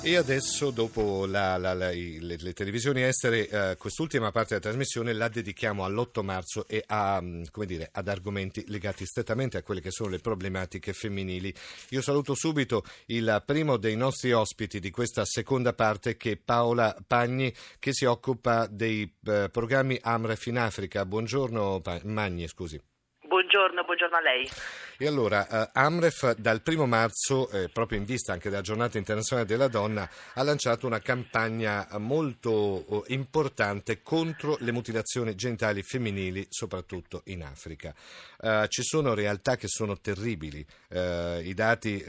E adesso, dopo la, la, la, le, le, televisioni estere, eh, quest'ultima parte della trasmissione la dedichiamo all'8 marzo e a, mm, dire, ad argomenti legati strettamente a quelle che sono le problematiche femminili. Io saluto subito il primo dei nostri ospiti di questa seconda parte, che è Paola Pagni, che si occupa dei eh, programmi AMREF in Africa. Buongiorno, Magni, scusi. Buongiorno, buongiorno a lei. E allora, uh, Amref dal primo marzo, eh, proprio in vista anche della giornata internazionale della donna, ha lanciato una campagna molto uh, importante contro le mutilazioni genitali femminili, soprattutto in Africa. Uh, ci sono realtà che sono terribili, i dati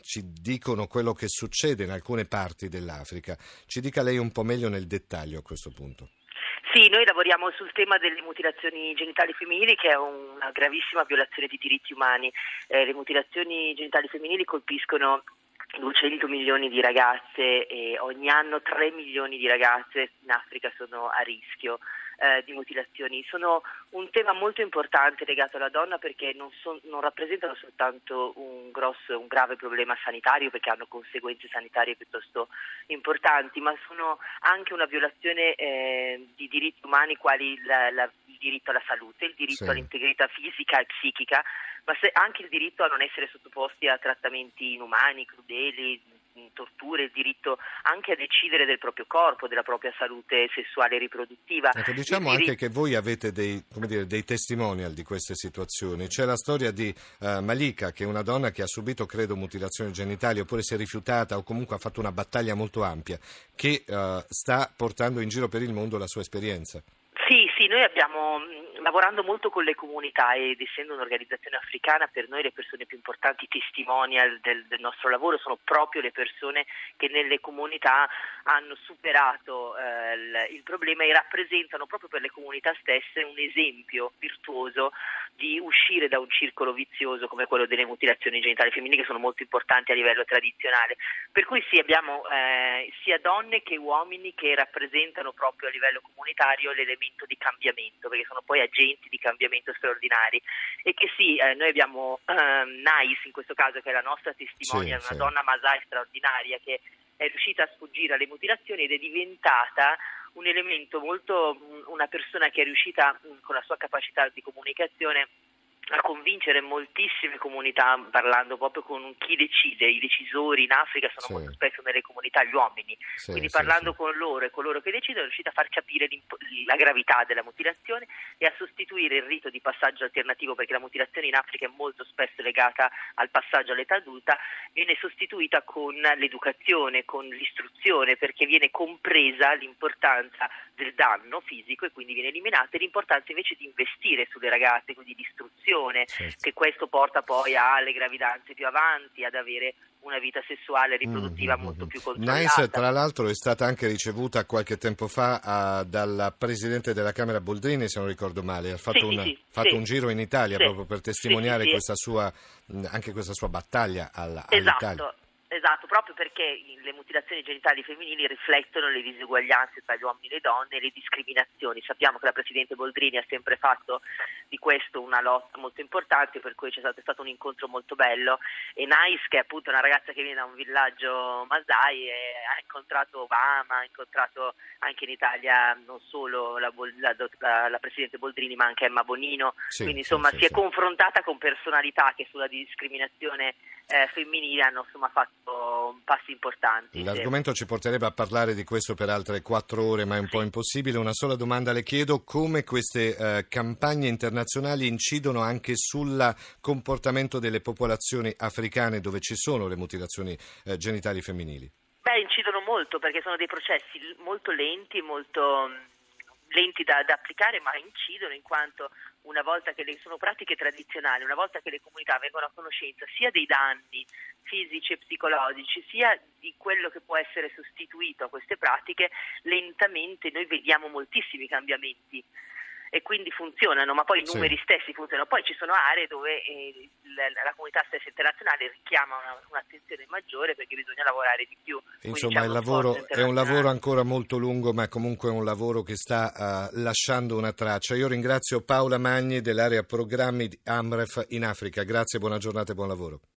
ci dicono quello che succede in alcune parti dell'Africa. Ci dica lei un po' meglio nel dettaglio a questo punto. Sì, noi lavoriamo sul tema delle mutilazioni genitali femminili che è una gravissima violazione di diritti umani. Eh, le mutilazioni genitali femminili colpiscono 200 milioni di ragazze e ogni anno 3 milioni di ragazze in Africa sono a rischio eh, di mutilazioni. Sono un tema molto importante legato alla donna perché non, son, non rappresentano soltanto un, grosso, un grave problema sanitario perché hanno conseguenze sanitarie piuttosto importanti, ma sono anche una violazione eh, di diritti umani quali la, la, diritto alla salute, il diritto sì. all'integrità fisica e psichica, ma anche il diritto a non essere sottoposti a trattamenti inumani, crudeli, torture, il diritto anche a decidere del proprio corpo, della propria salute sessuale e riproduttiva. Ecco, diciamo anche dir- che voi avete dei, dire, dei, testimonial di queste situazioni. C'è la storia di uh, Malika, che è una donna che ha subito, credo, mutilazioni genitali, oppure si è rifiutata o comunque ha fatto una battaglia molto ampia, che uh, sta portando in giro per il mondo la sua esperienza. Sì, noi abbiamo lavorando molto con le comunità ed essendo un'organizzazione africana, per noi le persone più importanti testimonial del, del nostro lavoro sono proprio le persone che nelle comunità hanno superato eh, il, il, problema e rappresentano proprio per le comunità stesse un esempio virtuoso di uscire da un circolo vizioso come quello delle mutilazioni genitali femminili che sono molto importanti a livello tradizionale. Per cui sì, abbiamo eh, sia donne che uomini che rappresentano proprio a livello comunitario l'elemento di cambiamento, perché sono poi agenti di cambiamento straordinari e che sì, eh, noi abbiamo eh, Nais in questo caso che è la nostra testimone, sì, una sì. donna Masai straordinaria che è riuscita a sfuggire alle mutilazioni ed è diventata un elemento molto, una persona che è riuscita con la sua capacità di comunicazione a convincere moltissime comunità parlando proprio con chi decide, i decisori in Africa sono sì. molto spesso nelle comunità gli uomini, sì, quindi sì, parlando con loro e coloro che decidono è riuscita a far capire la gravità della mutilazione e a sostituire il rito di passaggio alternativo perché la mutilazione in Africa è molto spesso legata al passaggio all'età adulta, viene sostituita con l'educazione, con l'istruzione perché viene compresa l'importanza del danno fisico e quindi viene eliminata e l'importanza invece di investire sulle ragazze, quindi di istruzione certo. che questo porta poi alle gravidanze più avanti, ad avere una vita sessuale e riproduttiva mm-hmm. molto più controllata. Nice, tra l'altro, è stata anche ricevuta qualche tempo fa uh, dal presidente della Camera Boldrini, se non ricordo male, ha fatto, sì, una, sì, fatto sì. un giro in Italia proprio per testimoniare questa sua, anche questa sua battaglia alla, esatto. all'Italia. Esatto, proprio perché le mutilazioni genitali femminili riflettono le diseguaglianze tra gli uomini e le donne e le discriminazioni. Sappiamo che la Presidente Boldrini ha sempre fatto di questo una lotta molto importante, per cui c'è stato, è stato un incontro molto bello. E Nais, che è appunto una ragazza che viene da un villaggio Masai, ha incontrato Obama, ha incontrato anche in Italia non solo la, la, la, la Presidente Boldrini, ma anche Emma Bonino. Sì, Quindi insomma sì, si sì, è confrontata con personalità che sulla discriminazione eh, femminile hanno insomma, fatto passi importanti. L'argomento ci porterebbe a parlare di questo per altre quattro ore, ma è un sì. po' impossibile. Una sola domanda le chiedo: come queste eh, campagne internazionali incidono anche sul comportamento delle popolazioni africane dove ci sono le mutilazioni eh, genitali femminili? Beh, incidono molto perché sono dei processi molto lenti, molto lenti da, da, applicare, ma incidono in quanto una volta che le, sono pratiche tradizionali, una volta che le comunità vengono a conoscenza sia dei danni fisici e psicologici, sia di quello che può essere sostituito a queste pratiche, lentamente noi vediamo moltissimi cambiamenti e quindi funzionano, ma poi i numeri Sì. stessi funzionano. Poi ci sono aree dove eh, la, la comunità stessa internazionale richiama una- un'attenzione maggiore perché bisogna lavorare di più. Insomma, uno lavoro è un lavoro ancora molto lungo, ma comunque è un lavoro che sta eh, lasciando una traccia. Io ringrazio Paola Magni dell'area programmi di Amref in Africa. Grazie, buona giornata e buon lavoro.